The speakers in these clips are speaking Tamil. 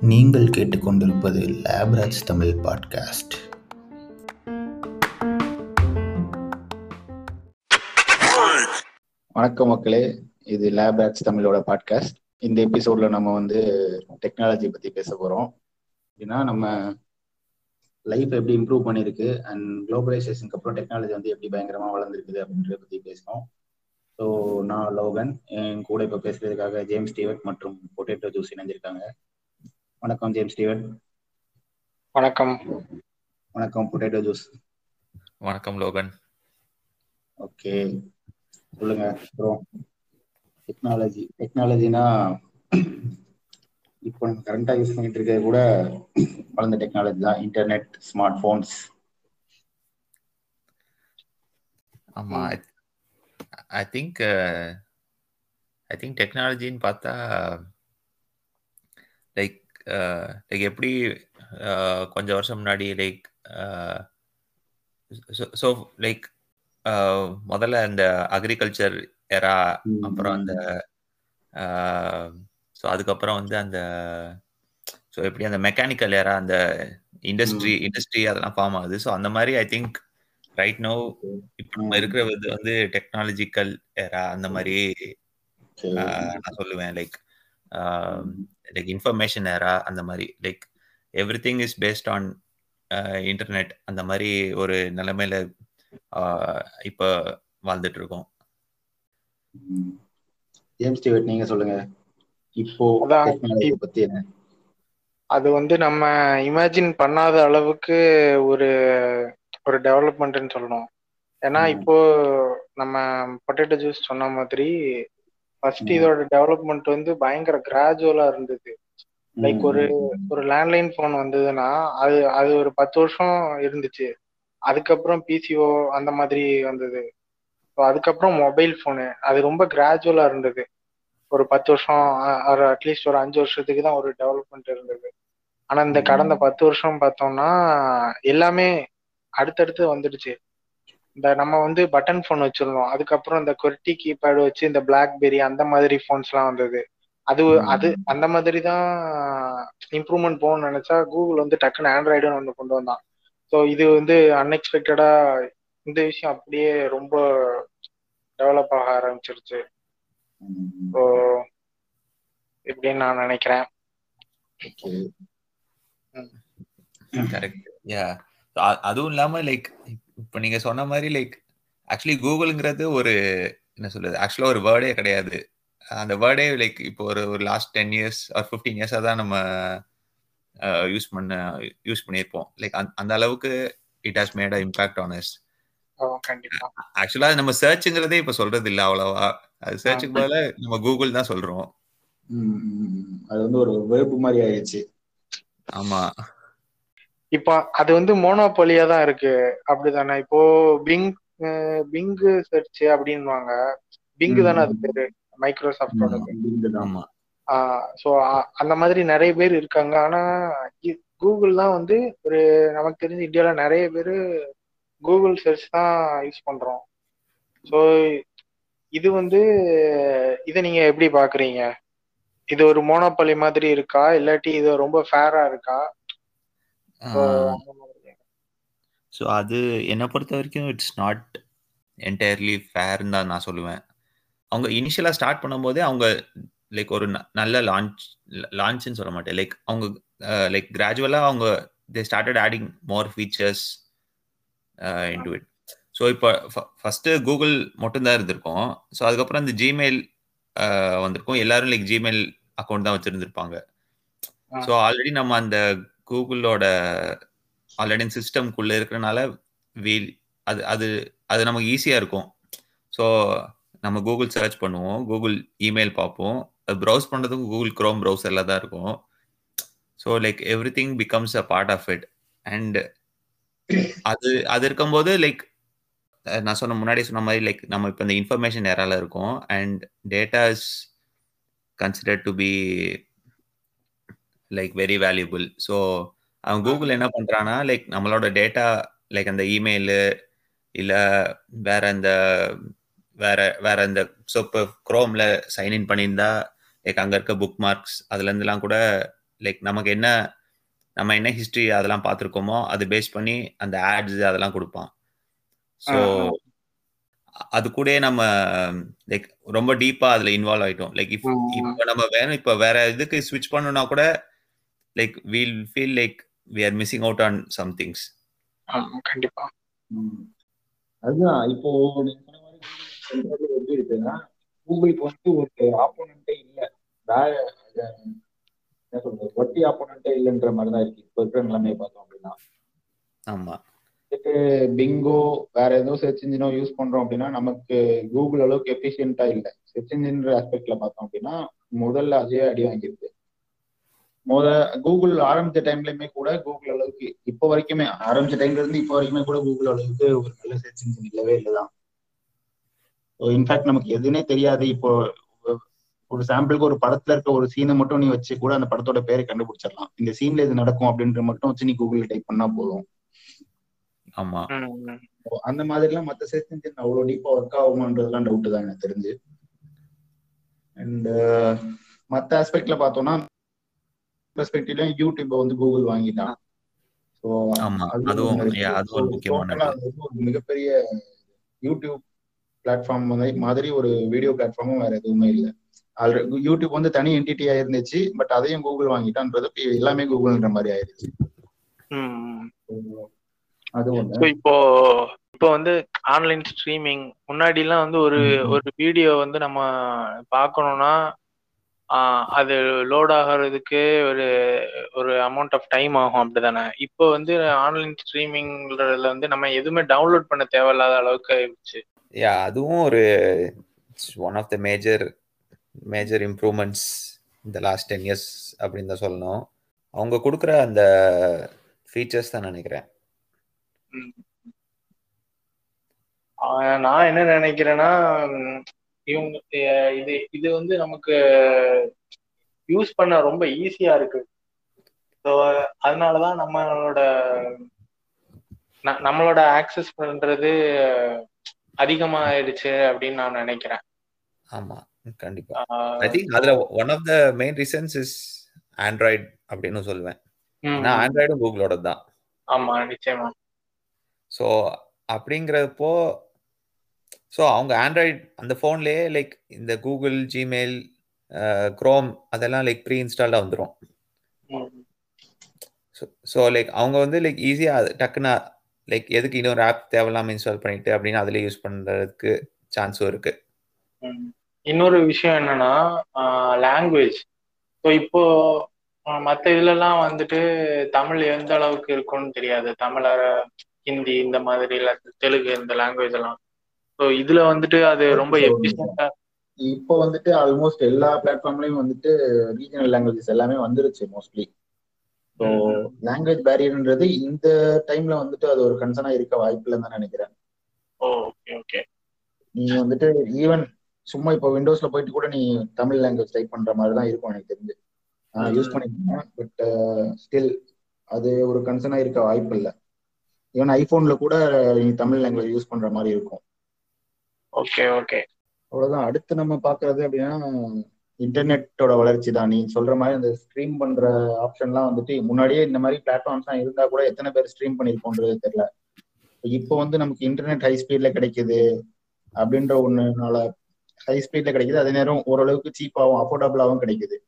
நீங்கள் கேட்டுக்கொண்டிருப்பது லேப்ராஜ் தமிழ் பாட்காஸ்ட். வணக்கம் மக்களே இது லேப்ராஜ் தமிழோட பாட்காஸ்ட். இந்த எபிசோட்ல நம்ம வந்து டெக்னாலஜி பத்தி பேச போறோம். ஏன்னா நம்ம லைஃப் எப்படி இம்ப்ரூவ் பண்ணிருக்கு அண்ட் குளோபலைசேஷனுக்கு அப்புறம் டெக்னாலஜி வந்து எப்படி பயங்கரமா வளர்ந்துருக்குது அப்படின்றத பத்தி பேசணும். ஸோ நான் லோகன். என் கூட இப்போ பேசுறதுக்காக ஜேம்ஸ் ஸ்டீவன் மற்றும் பொட்டேட்டோ ஜூஸ் இணைஞ்சிருக்காங்க. வணக்கம் ஜேம்ஸ் ஸ்டீவன் வணக்கம். வணக்கம் பொட்டேட்டோ ஜூஸ். வணக்கம் லோகன். ஓகே. சொல்லுங்க அப்புறம் டெக்னாலஜி டெக்னாலஜினா இப்போ நம்ம கரண்டா யூஸ் பண்ணிட்டு இருக்கிறது கூட வளர்ந்த டெக்னாலஜி தான். இன்டர்நெட் ஸ்மார்ட் போன்ஸ் ஆமா ஐ திங்க் ஐ திங்க் டெக்னாலஜின்னு பார்த்தா லைக் லைக் எப்படி uh, கொஞ்சம் வருஷம் முன்னாடி லைக் ஸோ லைக் முதல்ல அந்த அக்ரிகல்ச்சர் எரா அப்புறம் அந்த ஸோ அதுக்கப்புறம் வந்து அந்த ஸோ எப்படி அந்த மெக்கானிக்கல் ஏரா அந்த இண்டஸ்ட்ரி இண்டஸ்ட்ரி அதெல்லாம் ஃபார்ம் ஆகுது. ஸோ அந்த மாதிரி ஐ திங்க் ரைட் நோ இப்போ நம்ம இருக்கிறது வந்து டெக்னாலஜிக்கல் ஏரா அந்த மாதிரி நான் சொல்லுவேன். லைக் லைக் இன்ஃபர்மேஷன் ஏரா அந்த மாதிரி like everything is based on internet அந்த மாதிரி ஒரு நிலைமையில இப்போ வாழ்ந்துட்டு இருக்கோம் ஜேம்ஸ் ஸ்டீவர்ட் நீங்க சொல்லுங்க. இப்போ பத்தி என்ன? அது வந்து நம்ம இமேஜின் பண்ணாத அளவுக்கு ஒரு ஒரு டெவலப்மெண்ட்னு சொல்லணும். ஏன்னா இப்போ நம்ம பொட்டேட்டோ ஜூஸ் சொன்ன மாதிரி ஃபர்ஸ்ட் இதோட டெவலப்மெண்ட் வந்து பயங்கர கிராஜுவலா இருந்தது. லைக் ஒரு ஒரு லேண்ட்லைன் போன் வந்ததுன்னா அது அது ஒரு பத்து வருஷம் இருந்துச்சு. அதுக்கப்புறம் பிசிஓ அந்த மாதிரி வந்தது. அதுக்கப்புறம் மொபைல் ஃபோனு அது ரொம்ப கிராஜுவலா இருந்தது. ஒரு பத்து வருஷம் அட்லீஸ்ட் ஒரு அஞ்சு வருஷத்துக்கு தான் ஒரு டெவலப்மெண்ட் இருந்தது. ஆனா இந்த கடந்த பத்து வருஷம் பார்த்தோம்னா எல்லாமே அடுத்தடுத்து வந்துடுச்சு. இந்த நம்ம வந்து பட்டன் ஃபோன் வச்சிருந்தோம். அதுக்கப்புறம் இந்த கொர்டி கீபேடு வச்சு இந்த பிளாக்பெரி அந்த மாதிரி ஃபோன்ஸ் எல்லாம் வந்தது. அது அது அந்த மாதிரி தான் இம்ப்ரூவ்மெண்ட் போகணும்னு நினைச்சா கூகுள் வந்து டக்குன்னு ஆண்ட்ராய்டுன்னு ஒன்று கொண்டு வந்தான். ஸோ இது வந்து அன்எக்ஸ்பெக்டடா இந்த விஷயம் அப்படியே ரொம்ப டெவலப் ஆக ஆரம்பிச்சிருச்சு. ஸோ இப்படின்னு நான் நினைக்கிறேன். கரெக்ட் யா அதுவும் இல்லாம லைக் இப்போ நீங்க சொன்ன மாதிரி லைக் ஆக்சுவலி கூகுள்ங்கிறது ஒரு என்ன சொல்றது ஆக்சுவலா ஒரு வேர்டே கிடையாது. அந்த வேர்டே லைக் இப்போ ஒரு ஒரு last ten years or fifteen இயர்ஸாக தான் நம்ம யூஸ் பண்ண யூஸ் பண்ணியிருப்போம். லைக் அந்த அளவுக்கு it has made a impact on us ஆக்சுவலா நம்ம சர்ச்சுங்கிறதே இப்ப சொல்றது இல்ல அவ்வளவா. அது சர்ச்சுக்கு பதில நம்ம கூகுள் தான் சொல்றோம். அது வந்து ஒரு வெறுப்பு மாதிரி ஆயிடுச்சு. ஆமா. இப்போ அது வந்து மோனோபொலியா தான் இருக்கு. அப்படிதானே இப்போ பிங் பிங் சர்ச் அப்படின்வாங்க பிங் தானே அது பேரு? மைக்ரோசாஃப்டோட ஸோ அந்த மாதிரி நிறைய பேர் இருக்காங்க. ஆனா கூகுள் தான் வந்து ஒரு நமக்கு தெரிஞ்ச இந்தியாவில் நிறைய பேர் கூகுள் சர்ச் தான் யூஸ் பண்றோம். ஸோ இது வந்து இதை நீங்க எப்படி பாக்குறீங்க? இது ஒரு மோனோபலி மாதிரி இருக்கா? இல்லாட்டி இது ரொம்ப ஃபேரா இருக்கா? ஸோ அது என்னை பொறுத்த வரைக்கும் இட்ஸ் நாட் என்டையர்லி ஃபேர்னு தான் நான் சொல்லுவேன். அவங்க இனிஷியலாக ஸ்டார்ட் பண்ணும்போதே அவங்க லைக் ஒரு நல்ல லான்ச் லான்ச்னு சொல்ல மாட்டேன். லைக் அவங்க லைக் கிராஜுவலாக அவங்க they started adding more features into it so இப்போ ஃபஸ்ட்டு கூகுள் மட்டும்தான் இருந்திருக்கும். ஸோ அதுக்கப்புறம் இந்த ஜிமெயில் வந்திருக்கும். எல்லாரும் லைக் ஜிமெயில் அக்கௌண்ட் தான் வச்சுருந்துருப்பாங்க. ஸோ ஆல்ரெடி நம்ம அந்த கூகுளோட ஆல்ரெடி சிஸ்டம்குள்ளே இருக்கிறனால வீல் அது அது அது நமக்கு ஈஸியாக இருக்கும். ஸோ நம்ம கூகுள் சர்ச் பண்ணுவோம் கூகுள் இமெயில் பார்ப்போம். அது ப்ரௌஸ் பண்ணுறதுக்கும் கூகுள் க்ரோம் ப்ரௌசரில் தான் இருக்கும். So like everything becomes a part of it and அது அது இருக்கும்போது லைக் நான் சொன்ன முன்னாடி சொன்ன மாதிரி லைக் நம்ம இப்போ இந்த இன்ஃபர்மேஷன் நேரால இருக்கோம். And data is consider to be like very valuable so அவன் கூகுள் என்ன பண்ணுறான்னா லைக் நம்மளோட டேட்டா லைக் அந்த இமெயிலு இல்லை வேற அந்த வேற வேற இந்த ஸோ இப்போ குரோம்ல சைன்இன் பண்ணியிருந்தா லைக் அங்க இருக்க புக் மார்க்ஸ் அதுல இருந்துலாம் கூட லைக் நமக்கு என்ன நம்ம என்ன ஹிஸ்டரி அதெல்லாம் பார்த்துருக்கோமோ அது பேஸ் பண்ணி அந்த ஆட்ஸ் அதெல்லாம் கொடுப்பான். ஸோ அது கூட நம்ம லைக் ரொம்ப டீப்பா அதுல இன்வால்வ் ஆயிட்டோம். லைக் இப் இப்போ நம்ம வேணும் இப்போ வேற இதுக்கு ஸ்விட்ச் பண்ணணும்னா கூட like we'll feel like we are missing out on some things கண்டிப்பா. அதுதான் இப்போ நீங்க சொன்ன மாதிரி எப்படி இருக்குன்னா கூகுளுக்கு வந்து ஒரு ஆப்போனண்டே இல்லை. வேற என்ன சொல்றது வட்டி ஆப்போனண்டே இல்லைன்ற மாதிரி தான் இருக்கு. இப்போ இருக்கிற நிலைமையை பார்த்தோம் அப்படின்னா. ஆமா. வந்துட்டு பிங்கோ வேற ஏதோ சர்ச் இன்ஜினோ யூஸ் பண்றோம் அப்படின்னா நமக்கு கூகுள் அளவுக்கு எஃபிஷியன்ட்டா இல்லை. சர்ச் இன்ஜின் ஆஸ்பெக்ட்ல பார்த்தோம் அப்படின்னா முதல்ல அதே அடி வாங்கியிருக்கு. முத கூகுள் ஆரம்பிச்ச டைம்லயுமே கூட கூகுள் அளவுக்கு இப்போ வரைக்குமே ஆரம்பிச்ச டைம்ல இருந்து இப்போ வரைக்குமே கூட கூகுள் அளவுக்கு ஒரு நல்ல சர்ச் இன்ஜின் இல்லவே இல்லைதான் இன்ஃபேக்ட் நமக்கு எதுவுமே தெரியாது. இப்போ ஒரு சாம்பிளுக்கு ஒரு படத்துல இருக்க ஒரு சீனை மட்டும் நீ வச்சு கூட அந்த படத்தோட பேரை கண்டுபிடிச்சிடலாம். இந்த சீன்ல இது நடக்கும் அப்படின்ற மட்டும் வச்சு நீ கூகுள் டைப் பண்ணா போதும். ஆமா. அந்த மாதிரி எல்லாம் மத்த சர்ச் இன்ஜின் அவ்வளவு டீப்பா ஒர்க் ஆகுமான்றதுலாம் டவுட் தான் எனக்கு தெரிஞ்சு. அண்ட் மத்த ஆஸ்பெக்ட்ல பார்த்தோம்னா பெர்ஸ்பெக்டிவ்ல யூடியூப் வந்து கூகுள் வாங்கிட்டான் ஸோ அதுவும் அது ஒரு முக்கியமான ஒரு மிகப்பெரிய யூடியூப் பிளாட்ஃபார்ம் மாதிரி ஒரு வீடியோ பிளாட்ஃபார்மும் வேற எதுவுமே இல்லை. ஆல்ரெடி யூடியூப் வந்து தனி என்டிட்டியா இருந்துச்சு பட் அதையும் கூகுள் வாங்கிட்டான்றது எல்லாமே கூகுள்ன்ற மாதிரி ஆயிருச்சு அது ஒண்ணு. இப்போ இப்போ வந்து ஆன்லைன் ஸ்ட்ரீமிங் முன்னாடி எல்லாம் வந்து ஒரு ஒரு வீடியோ வந்து நம்ம பார்க்கணும்னா அது லோட் ஆகிறதுக்கு ஒரு ஒரு அமௌண்ட் ஆஃப் டைம் ஆகும் அப்படிதானே? இப்போ வந்து ஆன்லைன் ஸ்ட்ரீமிங்ல வந்து நம்ம எதுவுமே டவுன்லோட் பண்ண தேவையில்லாத அளவுக்கு ஆயிடுச்சு. யா அதுவும் ஒரு one of the major major improvements இந்த லாஸ்ட் டென் இயர்ஸ் அப்படின்னு தான் சொல்லணும். அவங்க கொடுக்குற அந்த ஃபீச்சர்ஸ் தான் நினைக்கிறேன். நான் என்ன நினைக்கிறேன்னா இவங்க இது இது வந்து நமக்கு யூஸ் பண்ண ரொம்ப ஈஸியா இருக்கு. ஸோ அதனாலதான் நம்மளோட நம்மளோட ஆக்சஸ் பண்றது அதிகமாயிருச்சு அப்படின்னு நான் நினைக்கிறேன். ஆமா கண்டிப்பா. ஐ திங்க் அதுல one of the main reasons is Android அப்படின்னு சொல்லுவேன். ஏன்னா ஆண்ட்ராய்டும் கூகுளோட தான் ஆமா நிச்சயமா. ஸோ அப்படிங்கிறப்போ ஸோ அவங்க ஆண்ட்ராய்ட் அந்த ஃபோன்லேயே லைக் இந்த கூகுள் ஜிமெயில் க்ரோம் அதெல்லாம் லைக் ப்ரீ இன்ஸ்டால்டாக வந்துடும் ஸோ லைக் அவங்க வந்து லைக் ஈஸியாக டக்குன்னு லைக் எதுக்கு இன்னொரு ஆப் தேவையில்லாம இன்ஸ்டால் பண்ணிட்டு அப்படின்னு அதில் யூஸ் பண்ணுறதுக்கு சான்ஸும் இருக்கு. இன்னொரு விஷயம் என்னன்னா லாங்குவேஜ் ஸோ இப்போ மற்ற இதுலலாம் வந்துட்டு தமிழ் எந்த அளவுக்கு இருக்கும்னு தெரியாது. தமிழ ஹிந்தி இந்த மாதிரி தெலுங்கு இந்த லாங்குவேஜ் எல்லாம். ஸோ இதுல வந்துட்டு அது ரொம்ப எஃபிஷியண்டா இப்போ வந்துட்டு ஆல்மோஸ்ட் எல்லா பிளாட்ஃபார்ம்லயும் வந்துட்டு ரீஜனல் லாங்குவேஜஸ் எல்லாமே வந்துருச்சு மோஸ்ட்லி ஸோ லாங்குவேஜ் பேரியர்ன்றது இந்த டைம்ல வந்துட்டு அது ஒரு கன்சர்னா இருக்க வாய்ப்பு இல்லைன்னு தான் நினைக்கிறேன். ஓகே ஓகே நீங்க வந்துட்டு ஈவன் சும்மா இப்போ விண்டோஸ்ல போயிட்டு கூட நீ தமிழ் லாங்குவேஜ் டைப் பண்ற மாதிரி தான் இருக்கும் எனக்கு தெரிஞ்சு. யூஸ் பண்ணிருக்கேன் பட் ஸ்டில் அது ஒரு கன்சர்னா இருக்க வாய்ப்பு இல்லை. ஈவன் ஐபோன்ல கூட நீ தமிழ் லாங்குவேஜ் யூஸ் பண்ற மாதிரி இருக்கும். Okay okay. அவ்வளவுதான். அடுத்து நம்ம பாக்குறது அப்படின்னா இன்டர்நெட்டோட வளர்ச்சி தான். நீ சொல்ற மாதிரி இந்த ஸ்ட்ரீம் பண்ற ஆப்ஷன்லாம் வந்துட்டு முன்னாடியே இந்த மாதிரி பிளாட்ஃபார்ம்ஸ் எல்லாம் இருந்தா கூட எத்தனை பேர் ஸ்ட்ரீம் பண்ணிருக்கோன்றது தெரியல. இப்போ வந்து நமக்கு இன்டர்நெட் ஹை ஸ்பீட்ல கிடைக்குது அப்படின்ற ஒண்ணுனால ஹை ஸ்பீட்ல கிடைக்குது. அதே நேரம் ஓரளவுக்கு சீப்பாகவும் அஃபோர்டபுளாகவும் கிடைக்குது.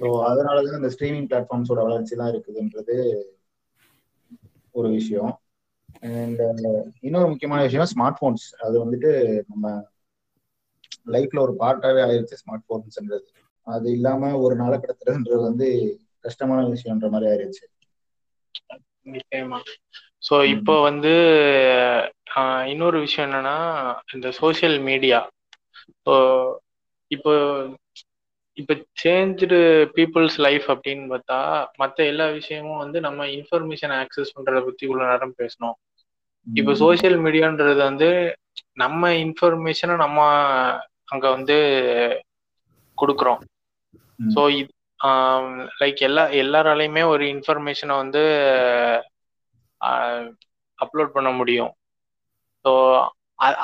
ஸோ அதனாலதான் இந்த ஸ்ட்ரீமிங் பிளாட்ஃபார்ம்ஸோட வளர்ச்சி தான் இருக்குதுன்றது ஒரு விஷயம். அண்ட் இன்னொரு முக்கியமான விஷயம் ஸ்மார்ட் போன்ஸ் அது வந்துட்டு நம்ம லைஃப்ல ஒரு பார்ட்டாவே ஆயிருச்சு ஸ்மார்ட் போன்ஸ்ன்றது அது இல்லாம ஒரு நாளை கடத்துறதுன்றது வந்து கஷ்டமான விஷயம்ன்ற மாதிரி ஆயிருச்சு. நிச்சயமா. ஸோ இப்போ வந்து இன்னொரு விஷயம் என்னன்னா இந்த சோசியல் மீடியா இப்போ இப்போ சேஞ்சு பீப்புள்ஸ் லைஃப் அப்படின்னு பார்த்தா மற்ற எல்லா விஷயமும் வந்து நம்ம இன்ஃபர்மேஷன் ஆக்சஸ் பண்றத பத்தி உள்ள நேரம் பேசணும் இப்போ சோசியல் மீடியான்றது வந்து நம்ம இன்ஃபர்மேஷனை நம்ம அங்க வந்து கொடுக்குறோம். ஸோ லைக் எல்லா எல்லாராலையுமே ஒரு இன்ஃபர்மேஷனை வந்து அப்லோட் பண்ண முடியும். ஸோ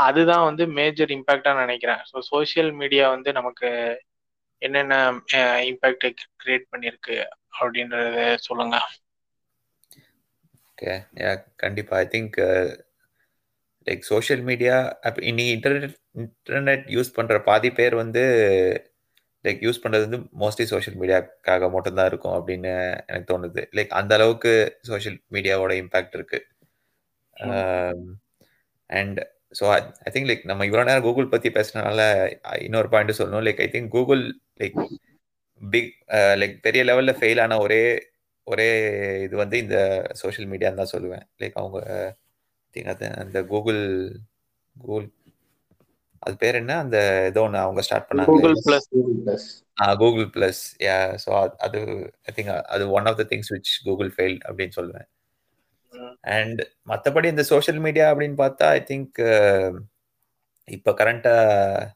அதுதான் வந்து மேஜர் இம்பேக்டா நினைக்கிறேன். ஸோ சோஷியல் மீடியா வந்து நமக்கு என்னென்ன இம்பேக்ட் கிரியேட் பண்ணிருக்கு அப்படின்றத சொல்லுங்க. ஓகே கண்டிப்பா. I think like social media இன்னைக்கு இன்டர்நெட் இன்டர்நெட் யூஸ் பண்ற பாதி பேர் வந்து லைக் யூஸ் பண்றது வந்து மோஸ்ட்லி சோஷியல் மீடியாக்காக மட்டும்தான் இருக்கும் அப்படின்னு எனக்கு தோணுது. லைக் அந்த அளவுக்கு சோஷியல் மீடியாவோட இம்பாக்ட் இருக்கு. And so I think like நம்ம இவ்வளோ நேரம் கூகுள் பத்தி பேசுனதுனால இன்னொரு பாயிண்ட் சொல்லணும். Like I think Google like big like பெரிய லெவல்ல ஃபெயில் ஆன ஒரே ஒரே இது வந்து இந்த சோஷியல் மீடியான்னு தான் சொல்லுவேன். லைக் அவங்க திங்க் அது அந்த கூகுள் கூகுள் அது பேர் என்ன? அந்த ஏதோ ஒன்று அவங்க ஸ்டார்ட் பண்ணாங்க. Google plus Google plus Google plus yeah so அது ஐ திங்க் அது one of the things which Google fail அப்படின்னு சொல்லுவேன். அண்ட் மற்றபடி இந்த சோஷியல் மீடியா அப்படின்னு பார்த்தா ஐ திங்க் இப்போ கரண்ட்டாக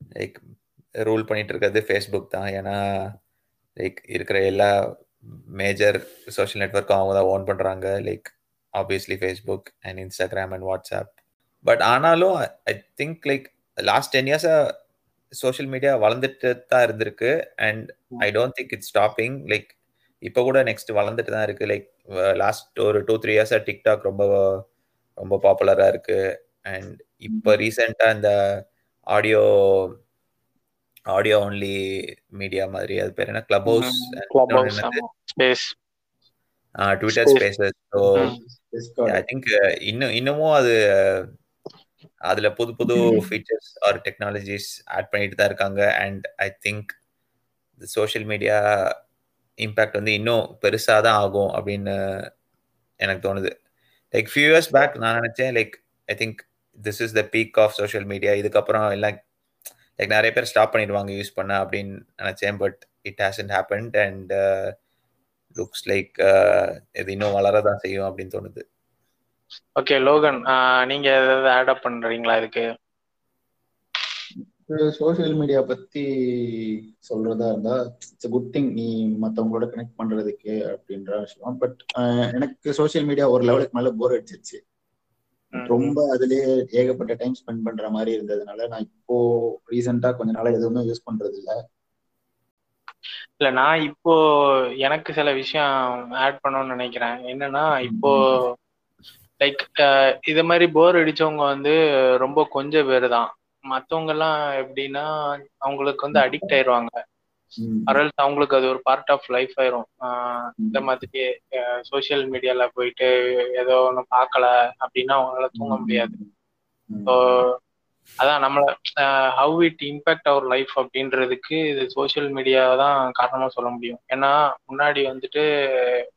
லைக் ரூல் பண்ணிட்டு இருக்கிறது ஃபேஸ்புக் தான். ஏன்னா லைக் இருக்கிற எல்லா மேஜர் சோஷியல் நெட்ஒர்க்கும் அவங்க தான் ஓன் பண்ணுறாங்க like obviously Facebook and Instagram and WhatsApp but ஆனாலும் I think like last ten இயர்ஸாக சோஷியல் மீடியா வளர்ந்துட்டு தான் இருந்திருக்கு. And I don't think it's stopping like இப்போ கூட நெக்ஸ்ட் வளர்ந்துட்டு தான் இருக்கு. லைக் லாஸ்ட் ஒரு டூ த்ரீ இயர்ஸாக டிக்டாக் ரொம்ப ரொம்ப பாப்புலராக இருக்கு. அண்ட் இப்போ ரீசெண்டாக இந்த ஆடியோ ஆடியோ ஒன்லி மீடியா மாதிரி அது பேர் என்ன? Clubhouse Twitter Spaces so I think இன்னும் இன்னமும் அது அதுல புது புது ஃபீச்சர்ஸ் ஆர் டெக்னாலஜிஸ் ஆட் பண்ணிட்டு தான் இருக்காங்க. And I think social media impact வந்து இன்னும் பெருசாக தான் ஆகும் அப்படின்னு எனக்கு தோணுது. லைக் ஃபியூ இயர்ஸ் பேக் நான் நினைச்சேன் like I think this is the peak of social media இதுக்கப்புறம் எல்லாம் லைக் நிறைய பேர் ஸ்டாப் பண்ணிடுவாங்க யூஸ் பண்ண அப்படின்னு நினைச்சேன் but it hasn't happened and looks like இது இன்னும் வளர தான் செய்யும் அப்படின்னு தோணுது. ஓகே லோகன் uh, நீங்க ஏதாவது ஆட் அப் பண்றீங்களா இதுக்கு? சோசியல் மீடியா பத்தி சொல்றதா இருந்தா இட்ஸ் குட் திங் நீ மத்தவங்களோட கனெக்ட் பண்றதுக்கு அப்படின்ற விஷயம். பட் எனக்கு சோசியல் மீடியா ஒரு லெவலுக்கு மேல போர் அடிச்சிருச்சு. ரொம்ப அதுலயே ஏகப்பட்ட டைம் ஸ்பெண்ட் பண்ற மாதிரி இருந்ததுனால நான் இப்போ ரீசெண்டா கொஞ்ச நாளா எதுவுமே யூஸ் பண்றது இல்ல. இல்ல நான் இப்போ எனக்கு சில விஷயம் ஆட் பண்ணணும்னு நினைக்கிறேன். என்னன்னா இப்போ லைக் இது மாதிரி போர் அடிச்சவங்க வந்து ரொம்ப கொஞ்சம் பேர் தான். மற்றவங்க எல்லாம் எப்படின்னா அவங்களுக்கு வந்து அடிக்ட் ஆயிடுவாங்க அரல்ஸ் அவங்களுக்கு அது ஒரு பார்ட் ஆஃப் லைஃப் ஆயிரும். இந்த மாதிரி சோசியல் மீடியால போயிட்டு ஏதோ ஒன்று பார்க்கல அப்படின்னா அவங்களால தூங்க முடியாது. ஸோ அதான் நம்மள how it impact our life அப்படின்றதுக்கு இது சோசியல் மீடியா தான் காரணமா சொல்ல முடியும். ஏன்னா முன்னாடி வந்துட்டு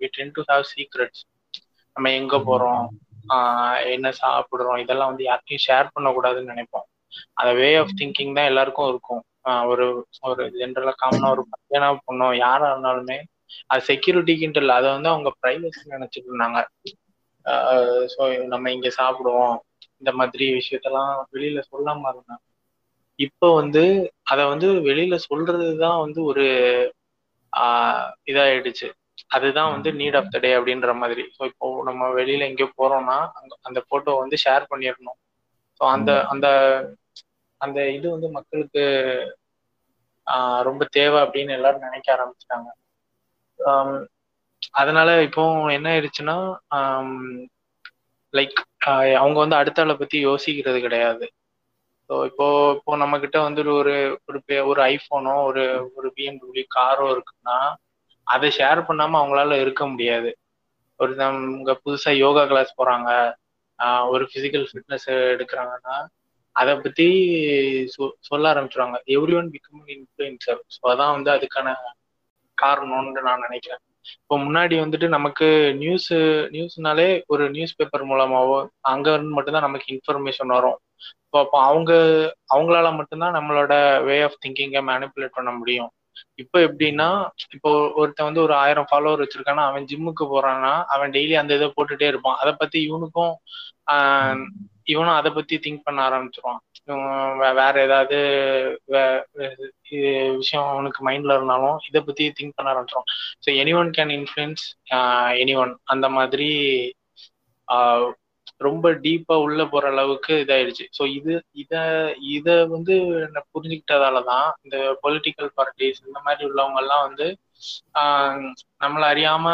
we tend to have secrets நம்ம எங்க போறோம்? என்ன சாப்பிடுறோம்? இதெல்லாம் வந்து யார்கிட்டையும் ஷேர் பண்ணக்கூடாதுன்னு நினைப்போம். அந்த வே ஆஃப் திங்கிங் தான் எல்லாருக்கும் இருக்கும். ஒரு ஒரு ஜென்ரலா காமனா ஒரு பையனா பொண்ணோ யாரா இருந்தாலுமே அது செக்யூரிட்டிக்குன்ட்டு இல்லை. அதை வந்து அவங்க பிரைவசி நினைச்சிட்டு இருந்தாங்க. ஸோ நம்ம இங்க சாப்பிடுவோம். இந்த மாதிரி விஷயத்தெல்லாம் வெளியில சொல்லாம இருந்தாங்க. இப்போ வந்து அதை வந்து வெளியில சொல்றதுதான் வந்து ஒரு ஆஹ் இதாயிடுச்சு. அதுதான் வந்து நீட் ஆஃப் த டே அப்படின்ற மாதிரி. ஸோ இப்போ நம்ம வெளியில எங்கேயோ போறோம்னா அந்த போட்டோ வந்து ஷேர் பண்ணிடணும். ஸோ அந்த அந்த அந்த இது வந்து மக்களுக்கு ரொம்ப தேவை அப்படின்னு எல்லாரும் நினைக்க ஆரம்பிச்சிட்டாங்க. அதனால இப்போ என்ன ஆயிடுச்சுன்னா லைக் அவங்க வந்து அடுத்த ஆளை பத்தி யோசிக்கிறது கிடையாது. ஸோ இப்போ இப்போ நம்ம கிட்ட வந்து ஒரு ஒரு ஒரு ஐஃபோனோ ஒரு ஒரு பிஎம்டபிள்யூ காரோ இருக்குன்னா அதை ஷேர் பண்ணாம அவங்களால இருக்க முடியாது. ஒரு அவங்க புதுசா யோகா கிளாஸ் போறாங்க. ஒரு பிசிக்கல் ஃபிட்னஸ் எடுக்கிறாங்கன்னா அதை பத்தி சொல்ல ஆரம்பிச்சிருவாங்க. Everyone become influencer so அதான் வந்து அதுக்கான காரணம்னு நான் நினைக்கிறேன். இப்போ முன்னாடி வந்துட்டு நமக்கு நியூஸ் நியூஸ்னாலே ஒரு நியூஸ் பேப்பர் மூலமாவோ அங்க இருந்து மட்டும்தான் நமக்கு இன்ஃபர்மேஷன் வரும். ஸோ அப்போ அவங்க அவங்களால மட்டும்தான் நம்மளோட வே ஆஃப் திங்கிங்கை மேனிப்புலேட் பண்ண முடியும். இப்போ எப்படின்னா இப்போ ஒருத்தன் வந்து ஒரு ஆயிரம் ஃபாலோவர் வச்சிருக்கானா அவன் ஜிம்முக்கு போறான்னா அவன் டெய்லி அந்த இதை போட்டுட்டே இருப்பான். அதை பத்தி இவனுக்கும் இவனும் அதை பத்தி திங்க் பண்ண ஆரம்பிச்சிருவான். வேற ஏதாவது விஷயம் அவனுக்கு மைண்ட்ல இருந்தாலும் இதை பத்தி திங்க் பண்ண ஆரம்பிச்சிருவான். So anyone can influence anyone அந்த மாதிரி ரொம்ப டீப்பா உள்ள போற அளவுக்கு இதாயிடுச்சு ஸோ இது இத இத வந்து புரிஞ்சுக்கிட்டதாலதான் புரிஞ்சுக்கிட்டதால தான் இந்த பொலிட்டிக்கல் பார்ட்டிஸ் இந்த மாதிரி உள்ளவங்க எல்லாம் வந்து நம்மள அறியாம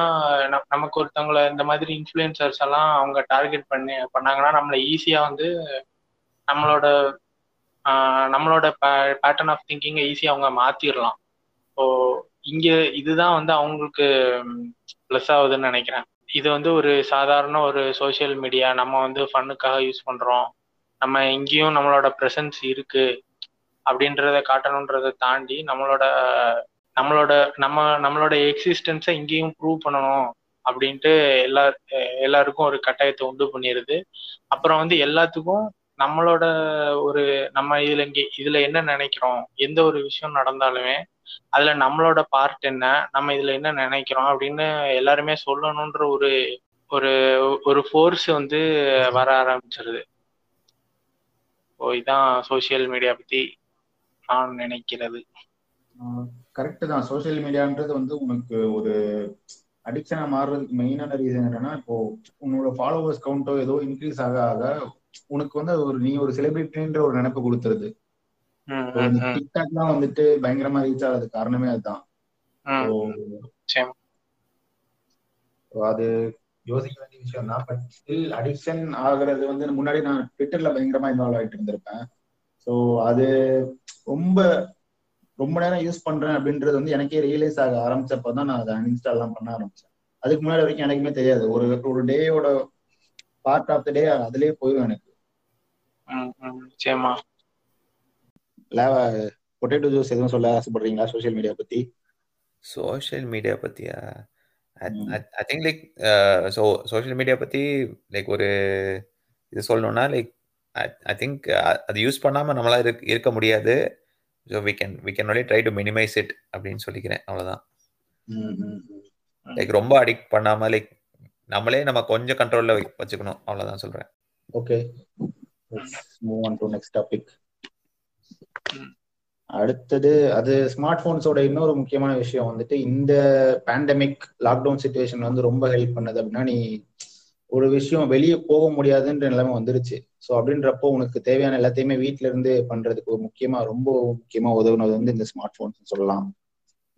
நம்- நமக்கு ஒருத்தவங்கள இந்த மாதிரி இன்ஃப்ளூயன்சர்ஸ் எல்லாம் அவங்க டார்கெட் பண்ணி பண்ணாங்கன்னா நம்மள ஈஸியா வந்து நம்மளோட நம்மளோட பேட்டர்ன் ஆஃப் திங்கிங்கை ஈஸியா அவங்க மாத்திரலாம். ஸோ இங்க இதுதான் வந்து அவங்களுக்கு ப்ளஸ் ஆகுதுன்னு நினைக்கிறேன். இது வந்து ஒரு சாதாரண ஒரு சோஷியல் மீடியா நம்ம வந்து ஃபன்னுக்காக யூஸ் பண்றோம். நம்ம இங்கேயும் நம்மளோட ப்ரெசன்ஸ் இருக்கு. அப்படின்றத காட்டணுன்றதை தாண்டி நம்மளோட நம்மளோட நம்ம நம்மளோட எக்ஸிஸ்டன்ஸை இங்கேயும் ப்ரூவ் பண்ணணும் அப்படின்ட்டு எல்லா எல்லாருக்கும் ஒரு கட்டாயத்தை உண்டு பண்ணிடுது அப்புறம் வந்து எல்லாத்துக்கும் நம்மளோட ஒரு நம்ம இதுல இங்கே இதுல என்ன நினைக்கிறோம்? எந்த ஒரு விஷயம் நடந்தாலுமே அதுல நம்மளோட பார்ட் என்ன நம்ம இதுல என்ன நினைக்கிறோம் அப்படின்னு எல்லாருமே சொல்லணுன்ற ஒரு ஒரு ஒரு ஃபோர்ஸ் வந்து வர ஆரம்பிச்சிருது. ஓ இதான் சோசியல் மீடியா பத்தி நான் நினைக்கிறது. கரெக்ட் தான். சோசியல் மீடியான்றது வந்து உனக்கு ஒரு அடிக்ஷனா மாறுறதுக்கு மெயினான ரீசன் என்னன்னா இப்போ உன்னோட ஃபாலோவர்ஸ் கவுண்டோ ஏதோ இன்க்ரீஸ் ஆக ஆக உனக்கு வந்து அது ஒரு நீ ஒரு செலிபிரிட்டின்ற ஒரு நினைப்பு கொடுத்துருது. ம், இப்போ ம், இந்த ம், டிக்டாக்லாம் வந்துட்டு பயங்கரமா ரீச் ஆகிறதுக்கு காரணமே அதுதான். அது யோசிக்க வேண்டிய விஷயம் தான். பட் ஸ்டில் அடிக்ஷன் ஆகுறது வந்து முன்னாடி நான் ட்விட்டர்ல பயங்கரமா இன்வால்வ் ஆயிட்டு இருந்திருப்பேன். ஸோ அது ரொம்ப ரொம்ப நேரம் யூஸ் பண்றேன் அப்படின்றது வந்து எனக்கே ரியலைஸ் ஆக ஆரம்பிச்சப்போ தான் நான் அதை அன்இன்ஸ்டால் எல்லாம் பண்ண ஆரம்பிச்சேன். அதுக்கு முன்னாடி வரைக்கும் எனக்குமே தெரியாது. ஒரு ஒரு டேயோட பார்ட் ஆஃப் த டே அதுலயே போயிடும் எனக்கு. நிச்சயமா. பொட்டேட்டோ ஜூஸ் எதுவும் சொல்ல ஆசைப்படுறீங்களா சோஷியல் மீடியா பத்தி? சோஷியல் மீடியா பத்தியா. I think like so social media பத்தி லைக் ஒரு இது சொல்லணும்னா லைக் ஐ திங்க் அது யூஸ் பண்ணாம நம்மளால இருக்க இருக்க முடியாது. So we can we can only try to minimise it அப்படின்னு சொல்லிக்கிறேன். ம். லைக் ரொம்ப அடிக்ட் பண்ணாம லைக் நம்மளே நம்ம கொஞ்சம் கண்ட்ரோல்ல வச்சுக்கணும். அவ்வளவுதான் சொல்றேன். Okay move on to next topic. அடுத்தது அது ஸ்மார்ட் போன்ஸோட இன்னொரு முக்கியமான விஷயம் வந்துட்டு இந்த பேண்டமிக் லாக்டவுன் சுச்சுவேஷன் வந்து ரொம்ப ஹெல்ப் பண்ணது அப்படின்னா நீ ஒரு விஷயம் வெளியே போக முடியாதுன்ற நிலைமை வந்துருச்சு. ஸோ அப்படின்றப்போ உனக்கு தேவையான எல்லாத்தையுமே வீட்ல இருந்து பண்றதுக்கு ஒரு முக்கியமா ரொம்ப முக்கியமா உதவுனது வந்து இந்த ஸ்மார்ட் போன்ஸ் சொல்லலாம்.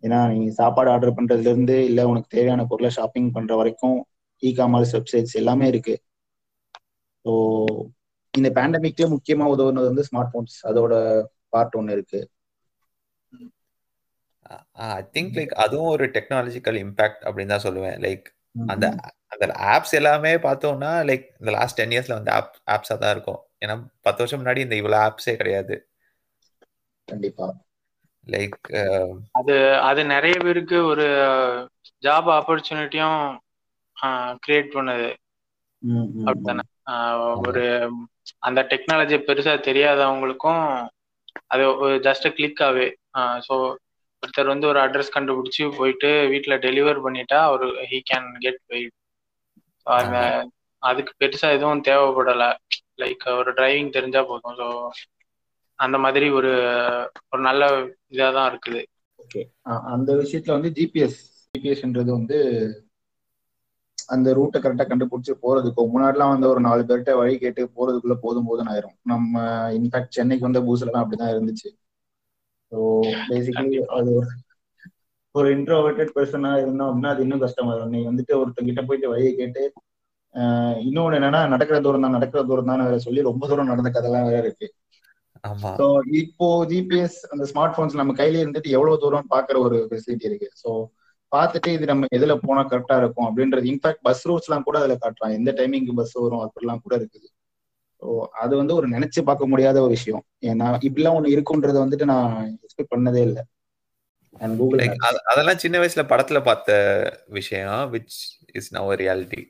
ஏன்னா நீ சாப்பாடு ஆர்டர் பண்றதுல இருந்து இல்ல உனக்கு தேவையான பொருளை ஷாப்பிங் பண்ற வரைக்கும் இ காமர்ஸ் வெப்சைட்ஸ் எல்லாமே இருக்கு. ஸோ இந்த பேண்டமிக்ல முக்கியமா உதவுனது வந்து ஸ்மார்ட் போன்ஸ் அதோட பார்ட் ஒன்று இருக்கு. ஐ திங்க் லைக் அதுவும் ஒரு டெக்னாலஜிக்கல் இம்பாக்ட் அப்படின்னு தான் சொல்லுவேன். லைக் அந்த அந்த ஆப்ஸ் எல்லாமே பார்த்தோம்னா லைக் இந்த லாஸ்ட் டென் இயர்ஸ்ல வந்து ஆப் ஆப்ஸா தான் இருக்கும். ஏன்னா பத்து வருஷம் முன்னாடி இந்த இவ்வளவு ஆப்ஸே கிடையாது. கண்டிப்பா. லைக் அது அது நிறைய பேருக்கு ஒரு ஜாப் ஆப்பர்ச்சுனிட்டியும் கிரியேட் பண்ணுது. அப்படித்தானே? ஒரு அந்த டெக்னாலஜி பெருசா தெரியாதவங்களுக்கும் அது ஜஸ்ட் கிளிக் ஆவே. ஸோ ஒருத்தர் வந்து ஒரு அட்ரஸ் கண்டுபிடிச்சு போயிட்டு வீட்ல டெலிவர் பண்ணிட்டா அவர் ஹீ கேன் கெட் அந்த அதுக்கு பெருசா எதுவும் தேவைப்படல. லைக் ஒரு டிரைவிங் தெரிஞ்சா போதும். ஸோ அந்த மாதிரி ஒரு ஒரு நல்ல இதாக தான் இருக்குது ஓகே அந்த விஷயத்துல வந்து ஜிபிஎஸ் ஜிபிஎஸ்ன்றது வந்து அந்த ரூட்டை கரெக்டா கண்டுபிடிச்சு போறதுக்கு முன்னாடிலாம் வந்து ஒரு நாலு பேர்கிட்ட வழி கேட்டு போறதுக்குள்ள போதும் போதும் ஆயிரும். நம்ம இன்ஃபேக்ட் சென்னைக்கு வந்த பூஸ்லாம் அப்படிதான் இருந்துச்சு. ஸோ பேசிக்கலி அது ஒரு ஒரு இன்ட்ரோவர்டட் பர்சனா இருந்தோம் அப்படின்னா அது இன்னும் கஷ்டமா இருக்கும். நீ வந்துட்டு ஒருத்தங்கிட்ட போயிட்டு வழியை கேட்டு இன்னொன்னு என்னன்னா நடக்கிற தூரம் தான் நடக்கிற தூரம் தான் வேற சொல்லி ரொம்ப தூரம் நடந்த கதைலாம் வேற இருக்கு. ஆமா. ஸோ இப்போ ஜிபிஎஸ் அந்த ஸ்மார்ட் போன்ஸ் நம்ம கையில இருந்துட்டு எவ்வளவு தூரம் பாக்குற ஒரு ஃபெசிலிட்டி இருக்கு? ஸோ பார்த்துட்டு இது நம்ம எதுல போனா கரெக்டா இருக்கும் அப்படின்றது. இன்ஃபேக்ட் பஸ் ரூட்ஸ் எல்லாம் கூட அதுல காட்டுறான் எந்த டைமிங்க்கு பஸ் வரும் அப்படிலாம் கூட இருக்குது. ஸோ அது வந்து ஒரு நினைச்சு பார்க்க முடியாத ஒரு விஷயம். ஏன்னா இப்படிலாம் ஒண்ணு இருக்குன்றத வந்துட்டு நான் எக்ஸ்பெக்ட் பண்ணதே இல்லை. அண்ட் கூகுள் அதெல்லாம் சின்ன வயசுல படத்துல பார்த்த விஷயம் which is now reality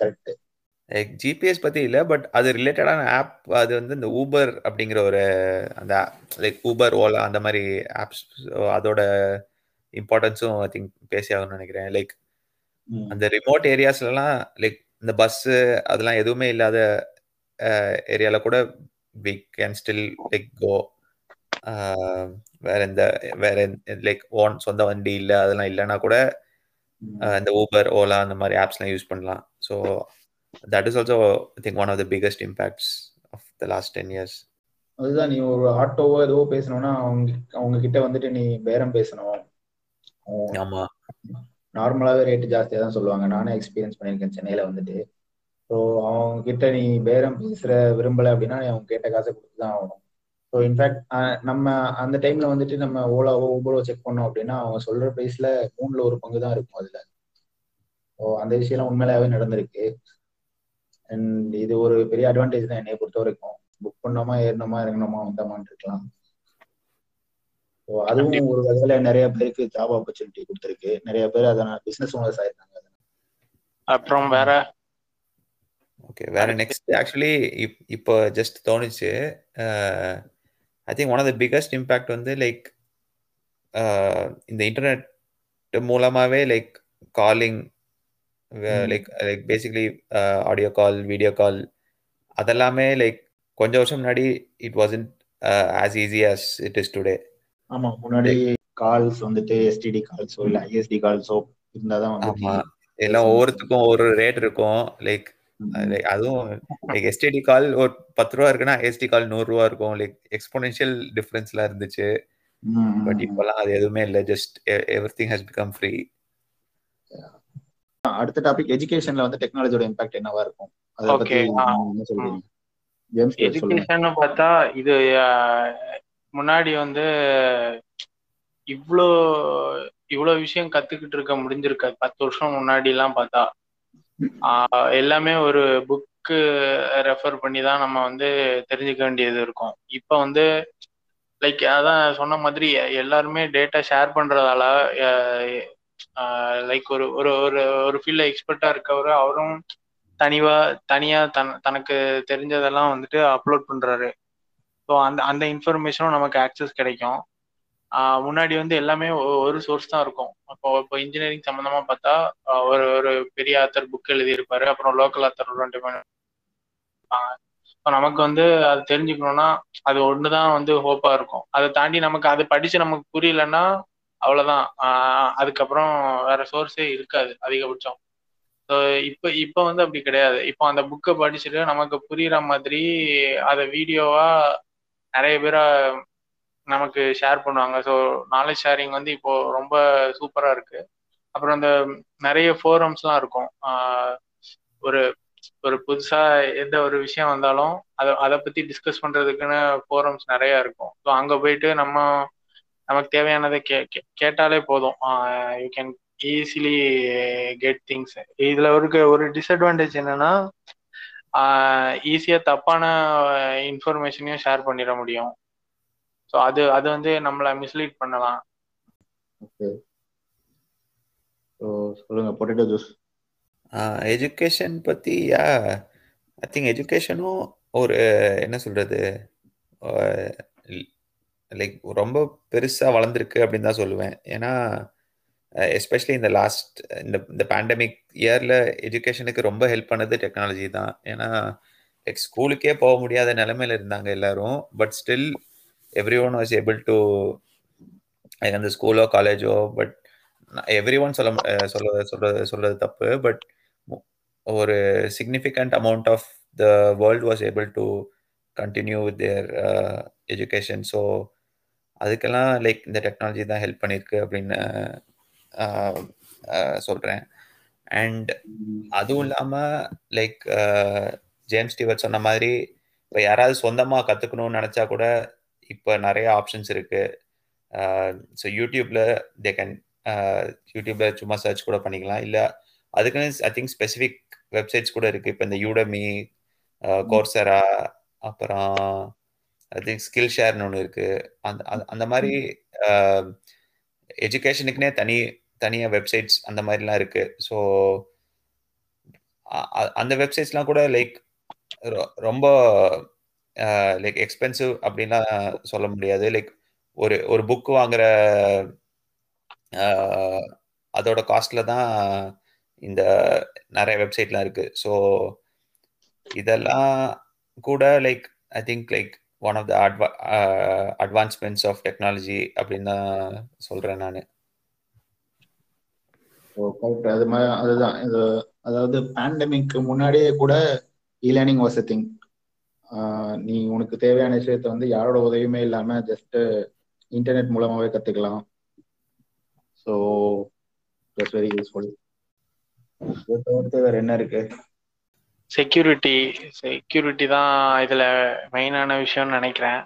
correct GPS பத்தி இல்ல பட் அது ரிலேட்டடான ஆப் அது வந்து இந்த ஊபர் அப்படிங்கிற ஒரு அந்த லைக் ஊபர் ஓலா அந்த மாதிரி ஆப்ஸ் அதோட இம்பார்ட்டன்ஸும் ஐ திங்க் பேசி ஆகணும்னு நினைக்கிறேன் லைக் அந்த ரிமோட் ஏரியாஸ்லாம் லைக் இந்த பஸ்ஸு அதெல்லாம் எதுவுமே இல்லாத ஏரியால கூட we can still like go வேற எந்த வேற லைக் ஓன் சொந்த வண்டி இல்லை அதெல்லாம் இல்லைன்னா கூட இந்த ஊபர் ஓலா அந்த மாதிரி ஆப்ஸ்லாம் யூஸ் பண்ணலாம். So that is also i think one of the biggest impacts of the last 10 years. அதுதான் நீ ஒரு ஆட்டோவோ ஏதோ பேசணும்னா அவங்க அவங்க கிட்ட வந்துட்டு நீ பேரம் பேசணும். ஆமா. நார்மலாவே ரேட்டு ஜாஸ்தியா தான் சொல்லுவாங்க. நானே எக்ஸ்பீரியன்ஸ் பண்ணியிருக்கேன் சென்னையில வந்துட்டு. ஸோ அவங்க கிட்ட நீ பேரம் பேசுற விரும்பல அப்படின்னா நீ அவங்க கேட்ட காசை கொடுத்து தான் ஆகணும். ஸோ இன்ஃபேக்ட் நம்ம அந்த டைம்ல வந்துட்டு நம்ம ஓலாவோ ஊபரோ செக் பண்ணோம் அப்படின்னா அவங்க சொல்ற பிரைஸ்ல மூணுல ஒரு பங்கு தான் இருக்கும் அதுல. ஸோ அந்த விஷயம்லாம் உண்மையிலாவே நடந்திருக்கு. அண்ட் இது ஒரு பெரிய அட்வான்டேஜ் தான் என்னைய பொறுத்த வரைக்கும் புக் பண்ணோமா ஏறினோமா இறங்கணுமா வந்தோமான்னு இருக்கலாம். அதுவும் ஒரு வகையில நிறைய பேருக்கு ஜாப் ஆப்பர்ச்சுனிட்டி கொடுத்துருக்கு. நிறைய பேர் அதை பிசினஸ் ஓனர்ஸ் ஆயிருக்காங்க. அப்புறம் வேற? ஓகே வேற நெக்ஸ்ட் ஆக்சுவலி இப்போ ஜஸ்ட் தோணுச்சு. I think one of the biggest impact வந்து லைக் இந்த இன்டர்நெட் மூலமாவே like calling like like basically audio call video call அதெல்லாமே லைக் கொஞ்சம் வருஷம் முன்னாடி it wasn't as easy as it is today ஆமா முன்னாடி கால்ஸ் வந்துட்டு எஸ்டிடி கால்ஸோ இல்ல ஐஎஸ்டி கால்ஸோ இருந்தாதான் ஆமா. எல்லாம் ஒவ்வொருத்துக்கும் ஒரு ரேட் இருக்கும். லைக் அதுவும் லைக் எஸ்டிடி கால் ஒரு பத்து ரூபா இருக்குன்னா எஸ்டி கால் நூறு ரூபா இருக்கும். லைக் எக்ஸ்போனென்ஷியல் டிஃபரன்ஸ்லாம் இருந்துச்சு. பட் இப்போலாம் அது எதுவுமே இல்லை. Just everything has become free அடுத்த டாபிக் எஜுகேஷன்ல வந்து டெக்னாலஜியோட இம்பாக்ட் என்னவா இருக்கும்? அதை பத்தி என்ன சொல்றீங்க? எஜுகேஷன் பார்த்தா இது முன்னாடி வந்து இவ்வளோ இவ்வளோ விஷயம் கத்துக்கிட்டு இருக்க முடிஞ்சிருக்காது. பத்து வருஷம் முன்னாடி எல்லாம் பார்த்தா எல்லாமே ஒரு புக்கு ரெஃபர் பண்ணி தான் நம்ம வந்து தெரிஞ்சுக்க வேண்டியது இருக்கும். இப்போ வந்து லைக் அதான் சொன்ன மாதிரி எல்லாருமே டேட்டா ஷேர் பண்றதால லைக் ஒரு ஒரு ஒரு ஒரு ஃபீல்ட்ல எக்ஸ்பர்ட்டா இருக்கவர் அவரும் தனிவா தனியா தன் தனக்கு தெரிஞ்சதெல்லாம் வந்துட்டு அப்லோட் பண்றாரு. ஸோ அந்த அந்த இன்ஃபர்மேஷனும் நமக்கு ஆக்சஸ் கிடைக்கும். முன்னாடி வந்து எல்லாமே ஒரு சோர்ஸ் தான் இருக்கும். அப்போ இப்போ இன்ஜினியரிங் சம்மந்தமாக பார்த்தா ஒரு ஒரு பெரிய ஆத்தர் புக் எழுதியிருப்பாரு. அப்புறம் லோக்கல் ஆத்தர் ரெண்டு பேர் இப்போ நமக்கு வந்து அது தெரிஞ்சுக்கணும்னா அது ஒன்று தான் வந்து ஹோப்பாக இருக்கும். அதை தாண்டி நமக்கு அது படித்து நமக்கு புரியலன்னா அவ்வளோதான் அதுக்கப்புறம் வேற சோர்ஸே இருக்காது அதிகபட்சம். ஸோ இப்போ இப்போ வந்து அப்படி கிடையாது. இப்போ அந்த புக்கை படிச்சுட்டு நமக்கு புரியுற மாதிரி அதை வீடியோவாக நிறைய பேரை நமக்கு ஷேர் பண்ணுவாங்க. ஸோ நாலேஜ் ஷேரிங் வந்து இப்போ ரொம்ப சூப்பராக இருக்கு. அப்புறம் இந்த நிறைய ஃபோரம்ஸ்லாம் இருக்கும். ஒரு ஒரு புதுசா எந்த ஒரு விஷயம் வந்தாலும் அதை அதை பத்தி டிஸ்கஸ் பண்றதுக்குன்னு ஃபோரம்ஸ் நிறையா இருக்கும். ஸோ அங்க போயிட்டு நம்ம நமக்கு தேவையானதை கே கேட்டாலே போதும். You can easily get things இதுல இருக்க ஒரு டிஸ்அட்வான்டேஜ் என்னன்னா ஈஸியா தப்பான இன்ஃபர்மேஷனையும் ஷேர் பண்ணிட முடியும். ஸோ அது அது வந்து நம்மளை மிஸ்லீட் பண்ணலாம். ஓகே ஸோ சொல்லுங்க பொட்டேட்டோ ஜூஸ் எஜுகேஷன் பத்தி யா ஐ திங்க் எஜுகேஷனும் ஒரு என்ன சொல்றது லைக் ரொம்ப பெருசா வளர்ந்துருக்கு அப்படின்னு தான் சொல்லுவேன். ஏன்னா எஸ்பெஷலி இந்த லாஸ்ட் இந்த இந்த பேண்டமிக் இயர்ல எஜுகேஷனுக்கு ரொம்ப ஹெல்ப் பண்ணது டெக்னாலஜி தான். ஏன்னா லைக் ஸ்கூலுக்கே போக முடியாத நிலைமையில இருந்தாங்க எல்லாரும். But still everyone was able to அந்த ஸ்கூலோ காலேஜோ பட் எவ்ரி ஒன் சொல்ல சொல்ல சொல்றது சொல்றது தப்பு. பட் ஒரு significant amount of the world was able to continue with their education so அதுக்கெல்லாம் லைக் இந்த டெக்னாலஜி தான் ஹெல்ப் பண்ணியிருக்கு அப்படின்னு சொல்கிறேன் அண்ட் அதுவும் இல்லாமல் லைக் ஜேம்ஸ் ஸ்டீவர்ட் சொன்ன மாதிரி இப்போ யாராவது சொந்தமாக கற்றுக்கணும்னு நினச்சா கூட இப்போ நிறைய ஆப்ஷன்ஸ் இருக்குது ஸோ யூடியூப்பில் தே கேன் யூடியூப்பில் சும்மா சர்ச் கூட பண்ணிக்கலாம். இல்லை அதுக்குன்னு ஐ திங்க் ஸ்பெசிஃபிக் வெப்சைட்ஸ் கூட இருக்குது இப்போ இந்த யூடமி கோர்சரா அப்புறம் ஐ திங்க் ஸ்கில் ஷேர்னு ஒன்று இருக்குது அந்த அந்த மாதிரி எஜுகேஷனுக்குனே தனி தனியாக வெப்சைட்ஸ் அந்த மாதிரிலாம் இருக்குது ஸோ அந்த வெப்சைட்ஸ்லாம் கூட லைக் ரொம்ப லைக் எக்ஸ்பென்சிவ் அப்படின்லாம் சொல்ல முடியாது. லைக் ஒரு ஒரு புக் வாங்குற அதோட காஸ்ட்ல தான் இந்த நிறைய வெப்சைட்லாம் இருக்கு. ஸோ இதெல்லாம் கூட like I think like one of the அட்வா advancements of technology அப்படின்னு தான் சொல்றேன் நான். கரெக்ட் அது மாதிரி அதுதான். இது அதாவது பேண்டமிக் முன்னாடியே கூட இ லேர்னிங் வாஸ் திங் நீ உனக்கு தேவையான விஷயத்த வந்து யாரோட உதவியுமே இல்லாம ஜஸ்ட் இன்டர்நெட் மூலமாவே கத்துக்கலாம். ஸோ இட்ஸ் வெரி யூஸ்ஃபுல் தவிர்த்து வேற என்ன இருக்கு? செக்யூரிட்டி செக்யூரிட்டி தான் இதுல மெயினான விஷயம்னு நினைக்கிறேன்.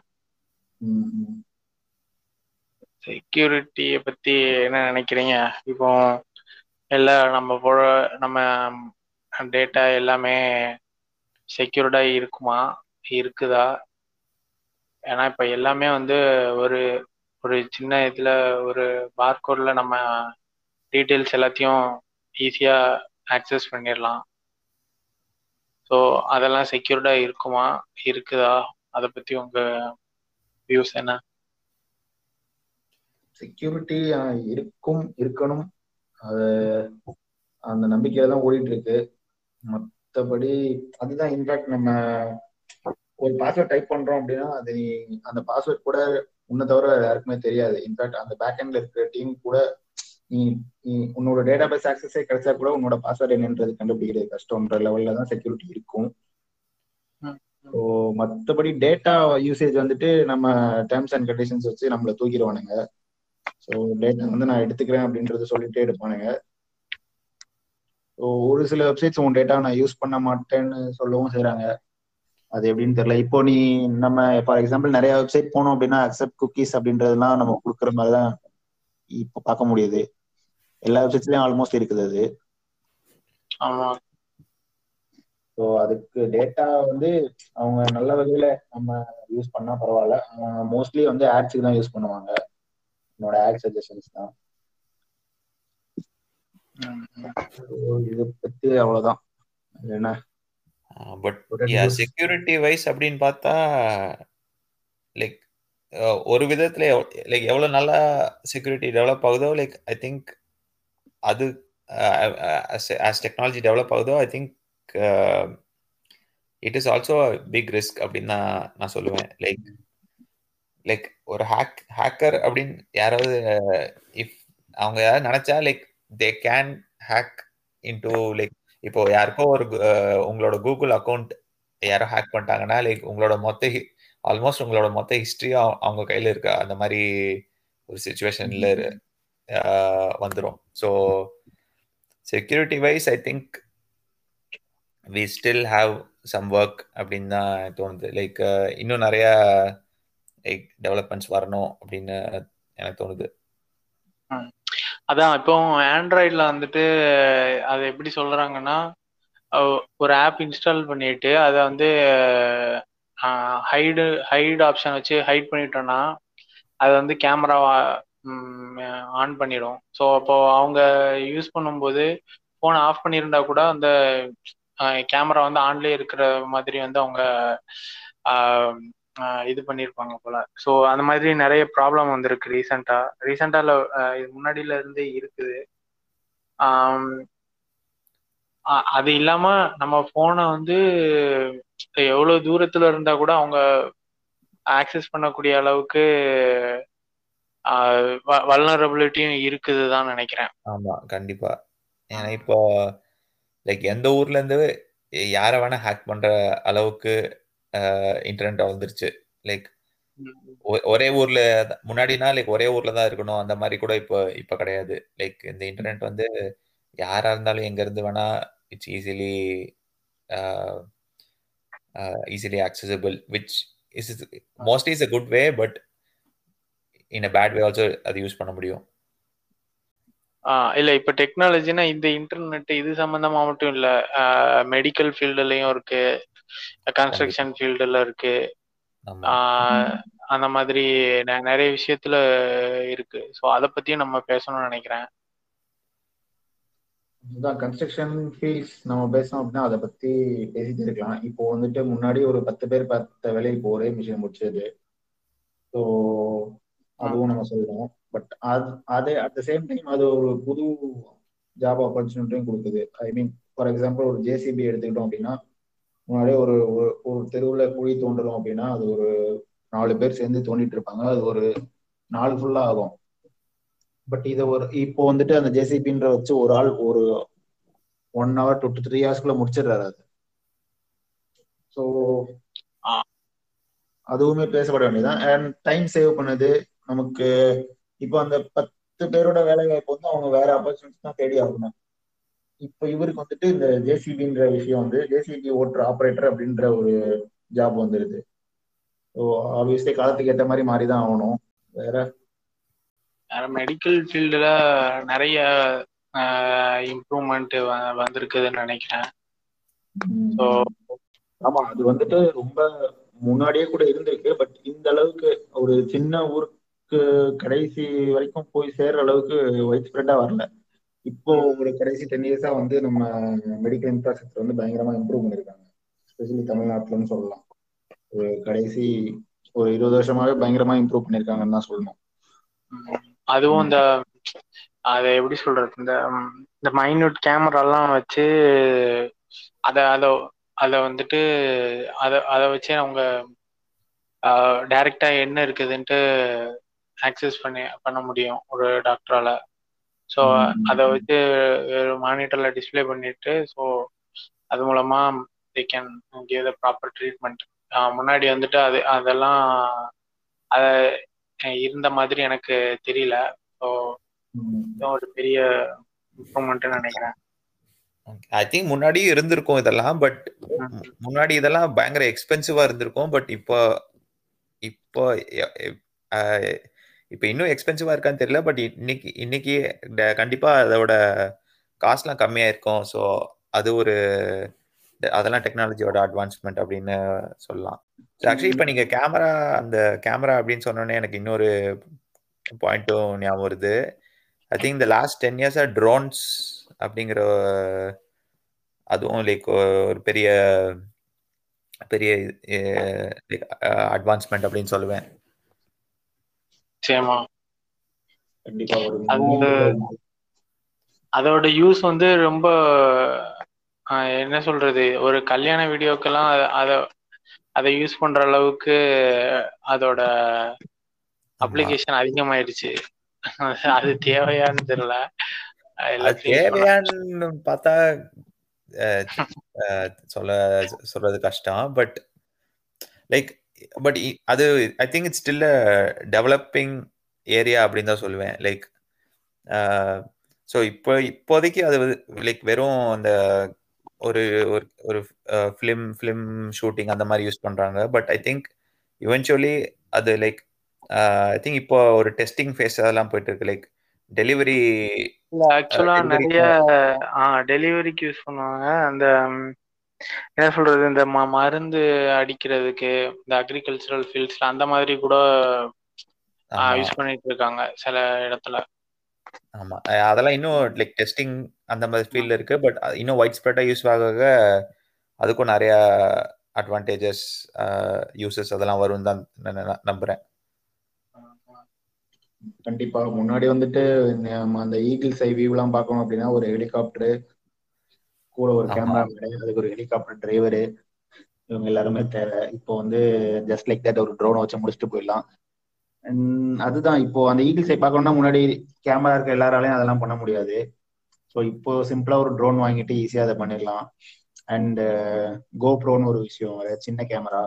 செக்யூரிட்டியை பத்தி என்ன நினைக்கிறீங்க? இப்போ எல்லாம் நம்ம போட நம்ம டேட்டா எல்லாமே செக்யூர்டா இருக்குமா? இருக்குதா? ஏன்னா இப்ப எல்லாமே வந்து ஒரு ஒரு சின்ன இதுல ஒரு பார்கோட்ல நம்ம டீட்டெயில்ஸ் எல்லாத்தையும் ஈஸியா ஆக்சஸ் பண்ணிடலாம். ஸோ அதெல்லாம் செக்யூர்டா இருக்குமா? இருக்குதா? அதை பத்தி உங்க வியூஸ் என்ன? செக்யூரிட்டி இருக்கும் இருக்கணும். அது அந்த நம்பிக்கையில தான் ஓடிட்டு இருக்கு மற்றபடி அதுதான் இன்ஃபேக்ட் நம்ம ஒரு பாஸ்வேர்ட் டைப் பண்றோம் அப்படின்னா அது நீ அந்த பாஸ்வேர்ட் கூட உன்னை தவிர யாருக்குமே தெரியாது. இன்ஃபேக்ட் அந்த பேக் எண்ட்ல இருக்கிற டீம் கூட உன்னோட டேட்டா பேஸ் ஆக்சஸே கிடைச்சா கூட உன்னோட பாஸ்வேர்ட் என்னன்றது கண்டுபிடிக்கிறது கஷ்டம்ன்ற லெவல்ல தான் செக்யூரிட்டி இருக்கும். ஸோ மற்றபடி டேட்டா யூசேஜ் வந்துட்டு நம்ம டேர்ம்ஸ் அண்ட் கண்டிஷன்ஸ் வச்சு நம்மள தூக்கிடுவானுங்க. ஸோ டேட்டா வந்து நான் எடுத்துக்கிறேன் அப்படின்றத சொல்லிட்டே இருப்பானுங்க ஸோ ஒரு சில வெப்சைட்ஸ் உன் டேட்டா நான் யூஸ் பண்ண மாட்டேன்னு சொல்லவும் செய்றாங்க. அது எப்படின்னு தெரியல. இப்போ நீ நம்ம ஃபார் எக்ஸாம்பிள் நிறைய வெப்சைட் போனோம் அப்படின்னா அக்செப்ட் குக்கீஸ் அப்படின்றதெல்லாம் நம்ம கொடுக்குற மாதிரி தான் இப்போ பார்க்க முடியுது. எல்லா வெப்சைட்ஸ்லயும் ஆல்மோஸ்ட் இருக்குது அது. ஆமா. ஸோ அதுக்கு டேட்டா வந்து அவங்க நல்ல வகையில நம்ம யூஸ் பண்ணா பரவாயில்ல. மோஸ்ட்லி வந்து ஆட்ஸுக்கு தான் யூஸ் பண்ணுவாங்க. என்னோட ஆட் சஜஷன்ஸ் தான். இதை பத்தி அவ்வளவுதான். என்ன? பட். செக்யூரிட்டி வைஸ் அப்படின்னு பார்த்தா லைக் ஒரு விதத்துல லைக் எவ்வளவு நல்லா செக்யூரிட்டி டெவலப் ஆகுதோ லைக் ஐ திங்க் அது ஆஸ் டெக்னாலஜி டெவலப் ஆகுதோ I think it is also big risk அப்படின்னு தான் நான் சொல்லுவேன். லைக் லைக் ஒரு ஹேக் ஹேக்கர் அப்படின்னு யாராவது இஃப் அவங்க யாராவது நினைச்சா like they can hack into like இப்போ யாருக்கோ ஒரு uh, உங்களோட கூகுள் அக்கௌண்ட் யாரோ ஹேக் பண்ணிட்டாங்கன்னா லைக் உங்களோட மொத்த ஆல்மோஸ்ட் உங்களோட மொத்த ஹிஸ்ட்ரியும் அவங்க கையில் இருக்கா? அந்த மாதிரி ஒரு சுச்சுவேஷன்ல வந்துடும் so security wise I think we still have some work அப்படின்னு தான் தோணுது. லைக் uh, இன்னும் நிறையா லைக் டெவலப்மெண்ட்ஸ் வரணும் அப்படின்னு எனக்கு தோணுது. அதான் இப்போ ஆண்ட்ராய்டில் வந்துட்டு அது எப்படி சொல்கிறாங்கன்னா ஒரு ஆப் இன்ஸ்டால் பண்ணிட்டு அதை வந்து ஹைடு ஹைடு ஆப்ஷன் வச்சு ஹைட் பண்ணிட்டோம்னா அது வந்து கேமரா ஆன் பண்ணிடும். ஸோ அப்போ அவங்க யூஸ் பண்ணும்போது ஃபோனை ஆஃப் பண்ணியிருந்தா கூட அந்த கேமரா வந்து ஆன்லேயே இருக்கிற மாதிரி வந்து அவங்க இது பண்ணியிருப்பாங்க போல. ஸோ அந்த மாதிரி நிறைய ப்ராப்ளம் வந்திருக்கு ரீசெண்டாக ரீசெண்டாக இது முன்னாடியில இருந்தே இருக்குது. அது இல்லாம நம்ம போனை வந்து எவ்வளவு தூரத்துல இருந்தா கூட அவங்க ஆக்சஸ் பண்ணக்கூடிய அளவுக்கு வல்னரபிலிட்டியும் இருக்குது தான் நினைக்கிறேன். ஆமா கண்டிப்பா. ஏன்னா இப்போ லைக் எந்த ஊர்ல இருந்து யாரை வேணா ஹேக் பண்ற அளவுக்கு இன்டர்நெட் வளர்ந்துருச்சு லைக் ஒரே ஊர்ல முன்னாடினா லைக் ஒரே ஊர்ல தான் இருக்கணும். அந்த மாதிரி கூட இப்போ இப்போ கிடையாது. லைக் இந்த இன்டர்நெட் வந்து யாரா இருந்தாலும் எங்க இருந்து வேணா it's easily easily accessible which is mostly is a good way but in a bad way also அது யூஸ் பண்ண முடியும். ஆஹ் இல்ல இப்ப டெக்னாலஜினா இந்த இன்டர்நெட் இது சம்பந்தமா மட்டும் இல்ல. மெடிக்கல் ஃபீல்டுலயும் இருக்கு. கன்ஸ்ட்ரக்ஷன் ஃபீல்டுல இருக்கு. அந்த மாதிரி நெ- நிறைய விஷயத்துல இருக்கு. ஸோ அதை பத்தியும் நம்ம பேசணும்னு நினைக்கிறேன். இதுதான் கன்ஸ்ட்ரக்ஷன் ஃபீல்ட்ஸ் நம்ம பேசணும் அப்படின்னா அதை பத்தி பேசிட்டு இருக்கலாம். இப்போ வந்துட்டு முன்னாடி ஒரு பத்து பேர் பார்த்த வேலை இப்போ ஒரே மிஷின் முடிச்சது. ஸோ அதுவும் நம்ம சொல்லணும் பட் அது அதே அட் த சேம் டைம் அது ஒரு புது ஜாப் ஆப்பர்ச்சுனிட்டியும் கொடுக்குது. ஐ மீன் ஃபார் எக்ஸாம்பிள் ஒரு ஜேசிபி எடுத்துக்கிட்டோம் அப்படின்னா முன்னாடியே ஒரு ஒரு- ஒரு தெருவில் குழி தோண்டுறோம் அப்படின்னா அது ஒரு நாலு பேர் சேர்ந்து தோண்டிட்டு இருப்பாங்க. அது ஒரு நாள் ஃபுல்லா ஆகும். பட் இதை ஒரு இப்போ வந்துட்டு அந்த ஜேசிபின்ற வச்சு ஒரு ஆள் ஒரு one hour two to three ஹவர்ஸ்க்குள்ள முடிச்சிடுறாரு அது. ஸோ அதுவுமே பேசப்பட வேண்டியதான் அண்ட் டைம் சேவ் பண்ணுது. நமக்கு இப்போ அந்த பத்து பேரோட வேலை வாய்ப்பு வந்து அவங்க வேற ஆப்பர்ச்சுனிட்டி தான் தேடி ஆகணும். இப்போ இவருக்கு வந்துட்டு இந்த ஜேசிபின்ற விஷயம் வந்து ஜேசிபி ஓட்டுற ஆப்ரேட்டர் அப்படின்ற ஒரு ஜாப் வந்துருது. ஸோ ஆப்வியஸ்லி காலத்துக்கு ஏற்ற மாதிரி மாறி தான் ஆகணும். வேற? மெடிக்கல் ஃபீல்டில் நிறைய இம்ப்ரூவ்மெண்ட் வந்திருக்குதுன்னு நினைக்கிறேன். ஸோ ஆமா அது வந்துட்டு ரொம்ப முன்னாடியே கூட இருந்திருக்கு. பட் இந்த அளவுக்கு ஒரு சின்ன ஊருக்கு கடைசி வரைக்கும் போய் சேர்ற அளவுக்கு ஒயிட் ஸ்ப்ரெட்டா வரல. இப்போ ஒரு கடைசி டென் இயர்ஸா வந்து நம்ம மெடிக்கல் இன்ஃப்ராஸ்ட்ரக்சர் வந்து பயங்கரமா இம்ப்ரூவ் பண்ணிருக்காங்க. ஸ்பெஷலி தமிழ்நாட்டுலன்னு சொல்லலாம். ஒரு கடைசி ஒரு இருபது வருஷமாவே பயங்கரமா இம்ப்ரூவ் பண்ணிருக்காங்கன்னு தான் சொல்லணும். அதுவும் இந்த அதை எப்படி சொல்றது? இந்த இந்த மைன்யூட் கேமராலாம் வச்சு அதை அதை அதை வந்துட்டு அதை அதை வச்சே அவங்க டைரக்டா என்ன இருக்குதுன்ட்டு ஆக்சஸ் பண்ணி பண்ண முடியும் ஒரு டாக்டரால ஸோ அதை வச்சு மானிட்டர்ல டிஸ்பிளே பண்ணிட்டு ஸோ அது மூலமா they can give the proper treatment முன்னாடி வந்துட்டு அது அதெல்லாம் அத இருந்த மாதிரி எனக்கு தெரியல. ஸோ ஒரு பெரிய இம்ப்ரூவ்மெண்ட் நினைக்கிறேன். ஐ திங்க் முன்னாடியும் இருந்திருக்கும் இதெல்லாம் பட் முன்னாடி இதெல்லாம் பயங்கர எக்ஸ்பென்சிவா இருந்திருக்கும். பட் இப்போ இப்போ இப்போ இன்னும் எக்ஸ்பென்சிவா இருக்கான்னு தெரியல பட் இன்னைக்கு இன்னைக்கு கண்டிப்பா அதோட காஸ்ட்லாம் கம்மியா இருக்கும். ஸோ அது ஒரு அதெல்லாம் டெக்னாலஜியோட அட்வான்ஸ்மெண்ட் அப்படின்னு சொல்லலாம். ஆக்சுவலி இப்போ நீங்க கேமரா அந்த கேமரா அப்படின்னு சொன்னோன்னே எனக்கு இன்னொரு பாயிண்ட்டும் ஞாபகம் வருது. ஐ திங்க் இந்த லாஸ்ட் டென் இயர்ஸா ட்ரோன்ஸ் அப்படிங்கிற அதுவும் லைக் ஒரு பெரிய பெரிய அட்வான்ஸ்மெண்ட் அப்படின்னு சொல்லுவேன். நிச்சயமா. கண்டிப்பா அது அதோட யூஸ் வந்து ரொம்ப என்ன சொல்றது ஒரு கல்யாண வீடியோக்கெல்லாம் அதை அதை யூஸ் பண்ற அளவுக்கு அதோட அப்ளிகேஷன் அதிகமாயிடுச்சு. அது தேவையான்னு தெரியல. தேவையான்னு பார்த்தா சொல்ல சொல்றது கஷ்டம். பட் லைக் பட் அது I think it's still developing area அப்படின்னு தான் சொல்லுவேன். லைக் ஸோ இப்போ இப்போதைக்கு அது லைக் வெறும் அந்த ஒரு ஒரு ஒரு ஃபிலிம் ஃபிலிம் ஷூட்டிங் அந்த மாதிரி யூஸ் பண்ணுறாங்க பட் ஐ திங்க் இவென்ச்சுவலி அது லைக் ஐ திங்க் இப்போ ஒரு டெஸ்டிங் ஃபேஸ் அதெல்லாம் போயிட்டு இருக்கு. லைக் டெலிவரி ஆக்சுவலா நிறைய டெலிவரிக்கு யூஸ் பண்ணுவாங்க. அந்த என்ன சொல்றது இந்த மருந்து அடிக்கிறதுக்கு இந்த அக்ரிகல்ச்சரல் ஃபீல்ட்ஸ்ல அந்த மாதிரி கூட யூஸ் பண்ணிட்டு இருக்காங்க சில இடத்துல. ஆமா. அதெல்லாம் இன்னும் லைக் டெஸ்டிங் அந்த மாதிரி ஃபீல்ட்ல இருக்கு பட் இன்னும் ஒயிட் ஸ்ப்ரெட்டா யூஸ் ஆக அதுக்கும் நிறைய அட்வான்டேஜஸ் யூசஸ் அதெல்லாம் வரும் தான் நம்புறேன். கண்டிப்பா. முன்னாடி வந்துட்டு நம்ம அந்த ஈகிள் சை வியூலாம் பார்க்கணும் அப்படின்னா ஒரு ஹெலிகாப்டரு கூட ஒரு கேமரா அதுக்கு ஒரு ஹெலிகாப்டர் டிரைவரு இவங்க எல்லாருமே தேவை. இப்போ வந்து ஜஸ்ட் லைக் தட் ஒரு ட்ரோனை வச்சு முடிச்சுட்டு போயிடலாம். அதுதான் இப்போ அந்த ஈகிள் சை பார்க்கணும்னா முன்னாடி கேமரா இருக்க எல்லாராலையும் அதெல்லாம் பண்ண முடியாது. ஸோ இப்போ சிம்பிளா ஒரு ட்ரோன் வாங்கிட்டு ஈஸியா அதை பண்ணிடலாம். அண்ட் கோப்ரோன்னு ஒரு விஷயம் சின்ன கேமரா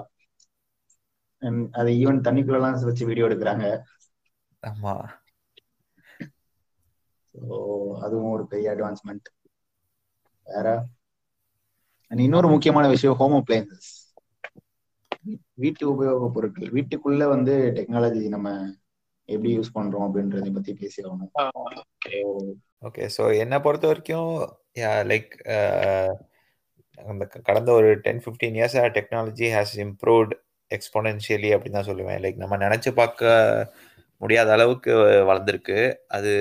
அதை ஈவன் தண்ணிக்குள்ளலாம் வச்சு வீடியோ எடுக்கிறாங்க. ஆமா. அதுவும் ஒரு பெரிய அட்வான்ஸ்மெண்ட் வேற? இன்னொரு முக்கியமான விஷயம் ஹோம் அப்ளையன்சஸ் வீட்டு உபயோக பொருட்கள். வீட்டுக்குள்ள வந்து டெக்னாலஜி நம்ம எப்படி யூஸ் பண்றோம் அப்படின்றத பத்தி பேசி ஆகணும். ஓகே ஸோ என்னை பொறுத்த வரைக்கும் லைக் அந்த கடந்த ஒரு ten fifteen years technology has improved exponentially அப்படின்னு தான் சொல்லுவேன். லைக் நம்ம நினைச்சு பார்க்க முடியாத அளவுக்கு வளர்ந்துருக்கு. அது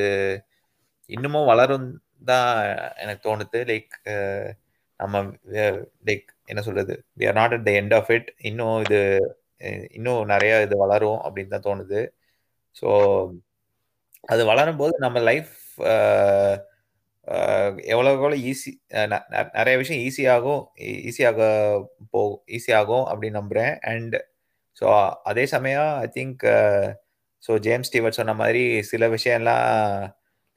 இன்னமும் வளரும் தான் எனக்கு தோணுது. லைக் நம்ம லைக் என்ன சொல்றது? We are not at the end of it இன்னும் இது இன்னும் நிறைய இது வளரும் அப்படின்னு தான் தோணுது. ஸோ அது வளரும் போது நம்ம லைஃப் எவ்வளோக்கு எவ்வளோ ஈஸி நிறைய விஷயம் ஈஸியாகும் ஈஸியாக e-, போகும் ஈஸியாகும் அப்படின்னு நம்புகிறேன் அண்ட் ஸோ அதே சமயம் I think so James Stewart சொன்ன மாதிரி சில விஷயம்லாம்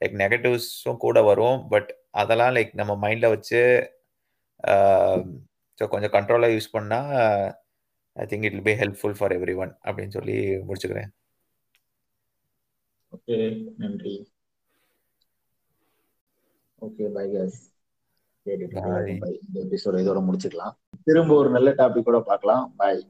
லைக் நெகட்டிவ்ஸும் கூட வரும். பட் அதெல்லாம் லைக் நம்ம மைண்டில் வச்சு ஸோ கொஞ்சம் கண்ட்ரோலாக யூஸ் பண்ணால் I think it be helpful for everyone அப்படின்னு சொல்லி முடிச்சுக்கிறேன். ஓகே நன்றி. Okay bye guys Bye. இந்த எபிசோட இதோட முடிச்சுக்கலாம். திரும்ப ஒரு நல்ல டாபிக் கூட பார்க்கலாம். பாய்